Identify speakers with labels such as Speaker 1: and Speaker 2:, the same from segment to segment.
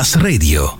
Speaker 1: Masterclass Radio.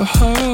Speaker 2: Of
Speaker 3: your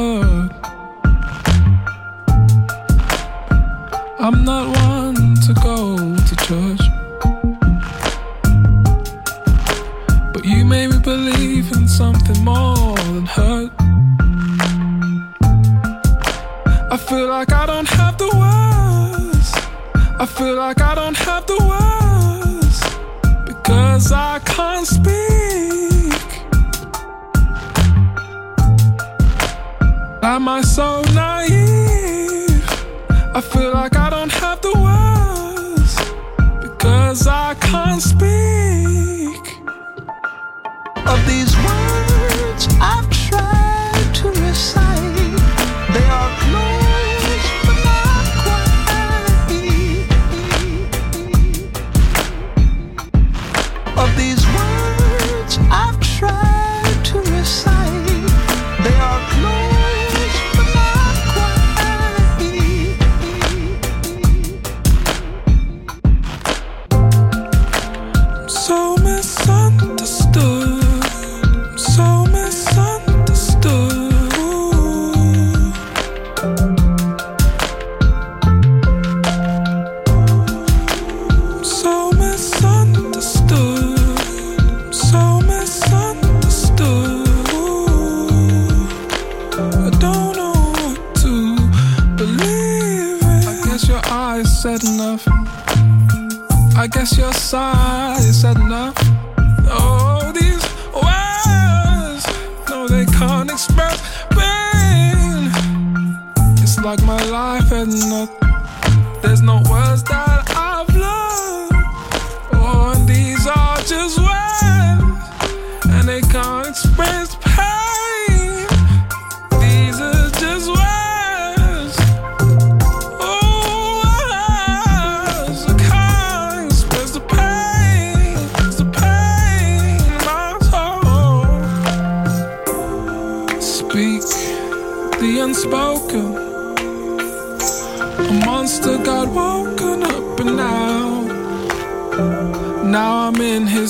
Speaker 3: I guess your size is enough.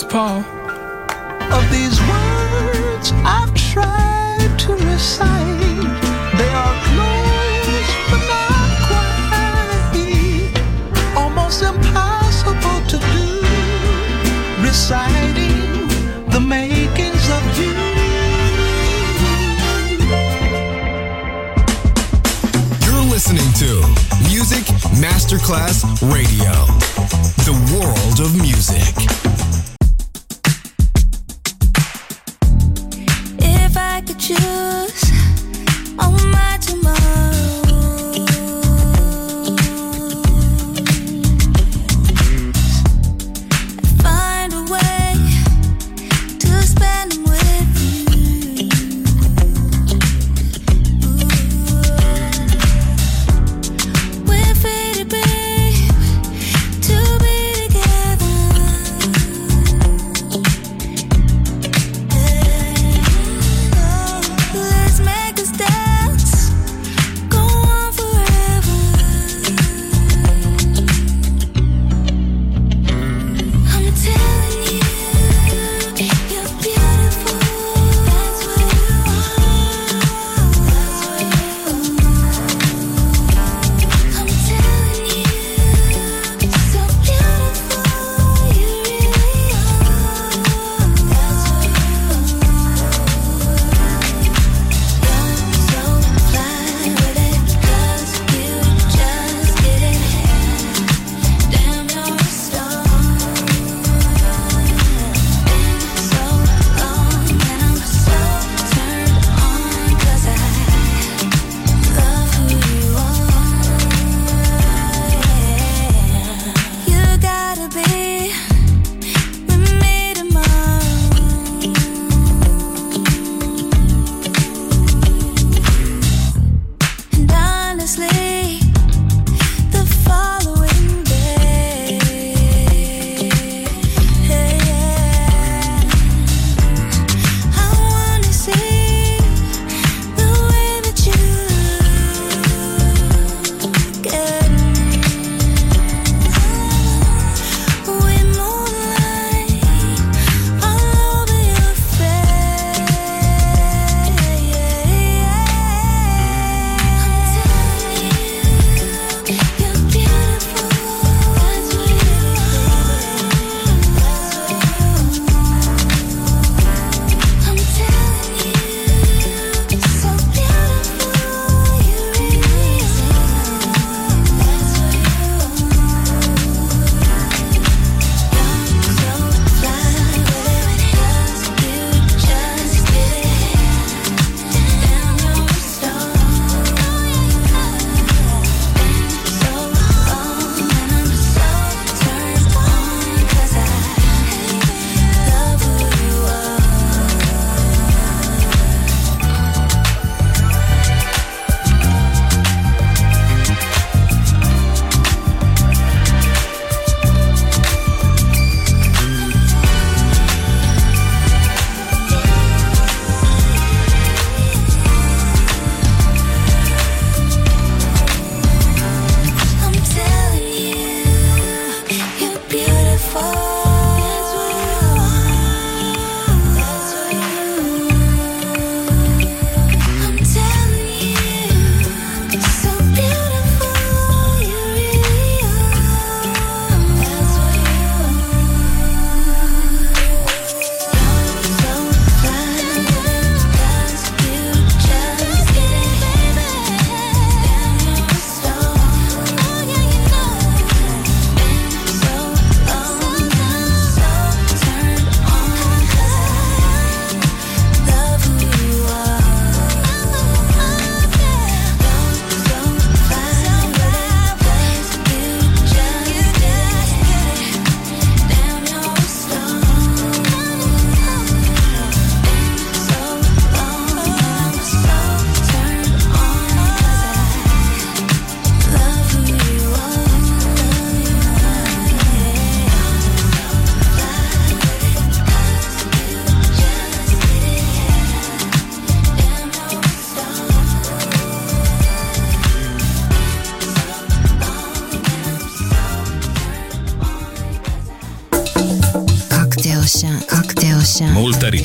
Speaker 3: Paul.
Speaker 4: Of these words I've tried to recite, they are close but not quite, almost impossible to do. Reciting the makings of you.
Speaker 5: You're listening to Music Masterclass Radio, the world of music.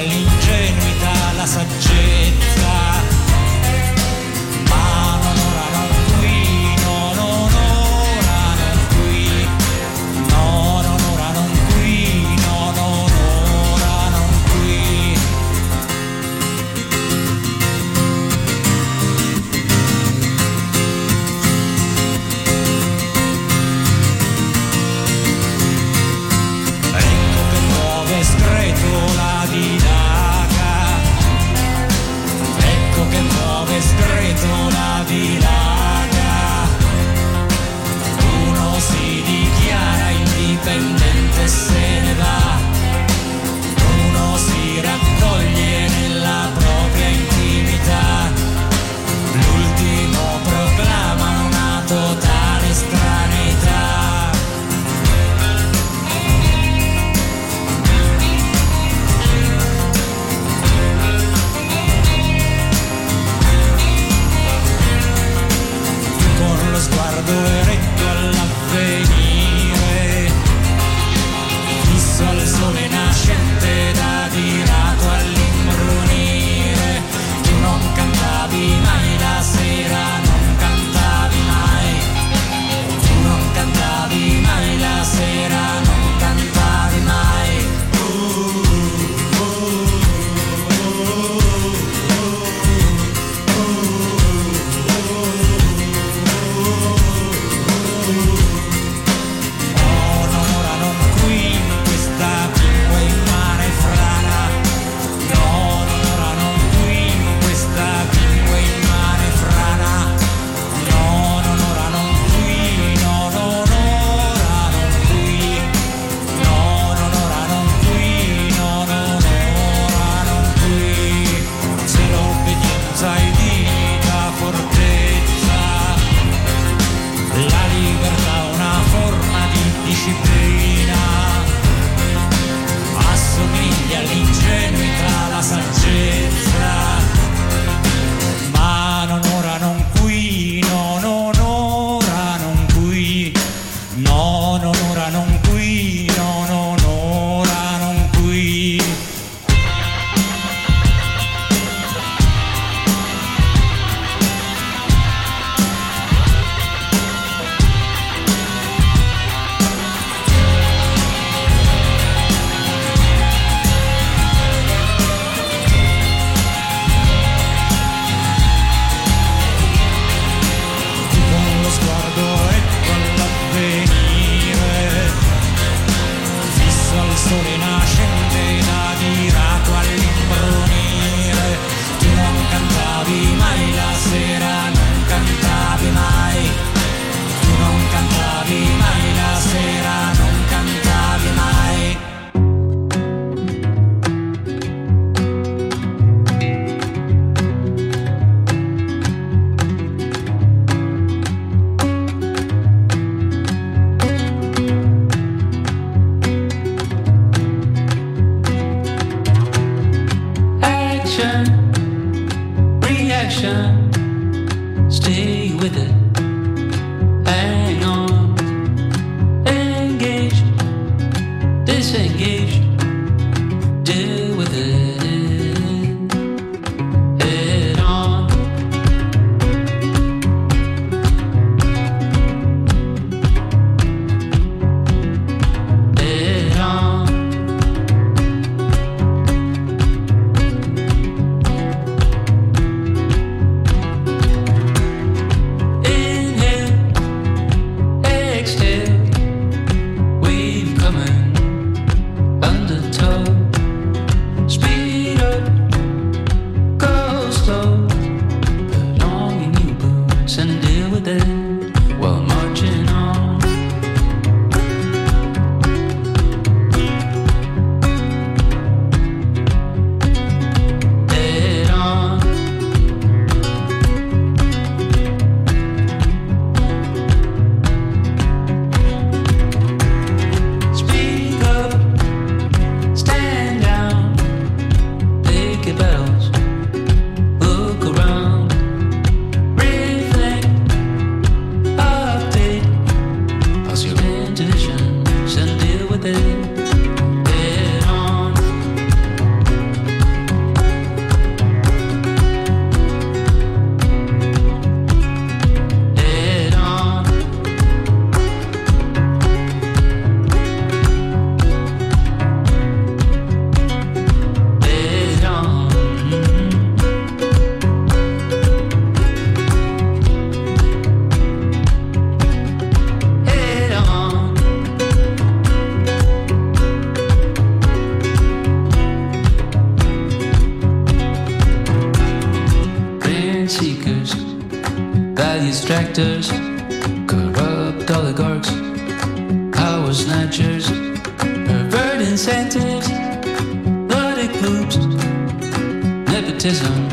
Speaker 6: All'ingenuità, la saggezza.
Speaker 7: distractors, corrupt oligarchs, power snatchers, pervert incentives, bloody loops, nepotism.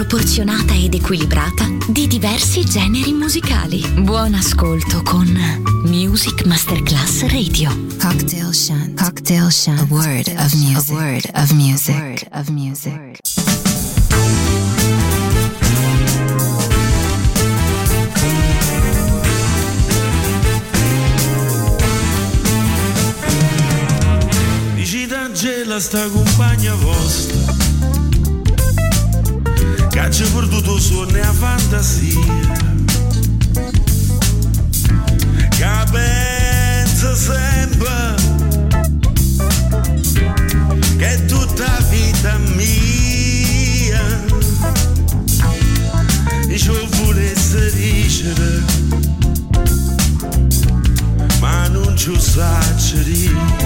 Speaker 8: Proporzionata ed equilibrata di diversi generi musicali. Buon ascolto con Music Masterclass Radio.
Speaker 9: Cocktail Shant. Cocktail Shant. A word of music. A word of music. A word of music.
Speaker 10: Dici d'Angela sta compagna vostra Che ci perduto sonno e fantasia. Che pensa sempre Che è tutta vita mia. Ci volesse dicere Ma non ci saccio dire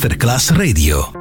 Speaker 11: Masterclass Radio.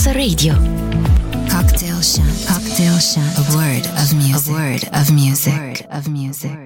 Speaker 12: Masterclass
Speaker 1: Radio. Cocktail Shant. Cocktail Shant.
Speaker 9: A word of music. A word of music. A word of music.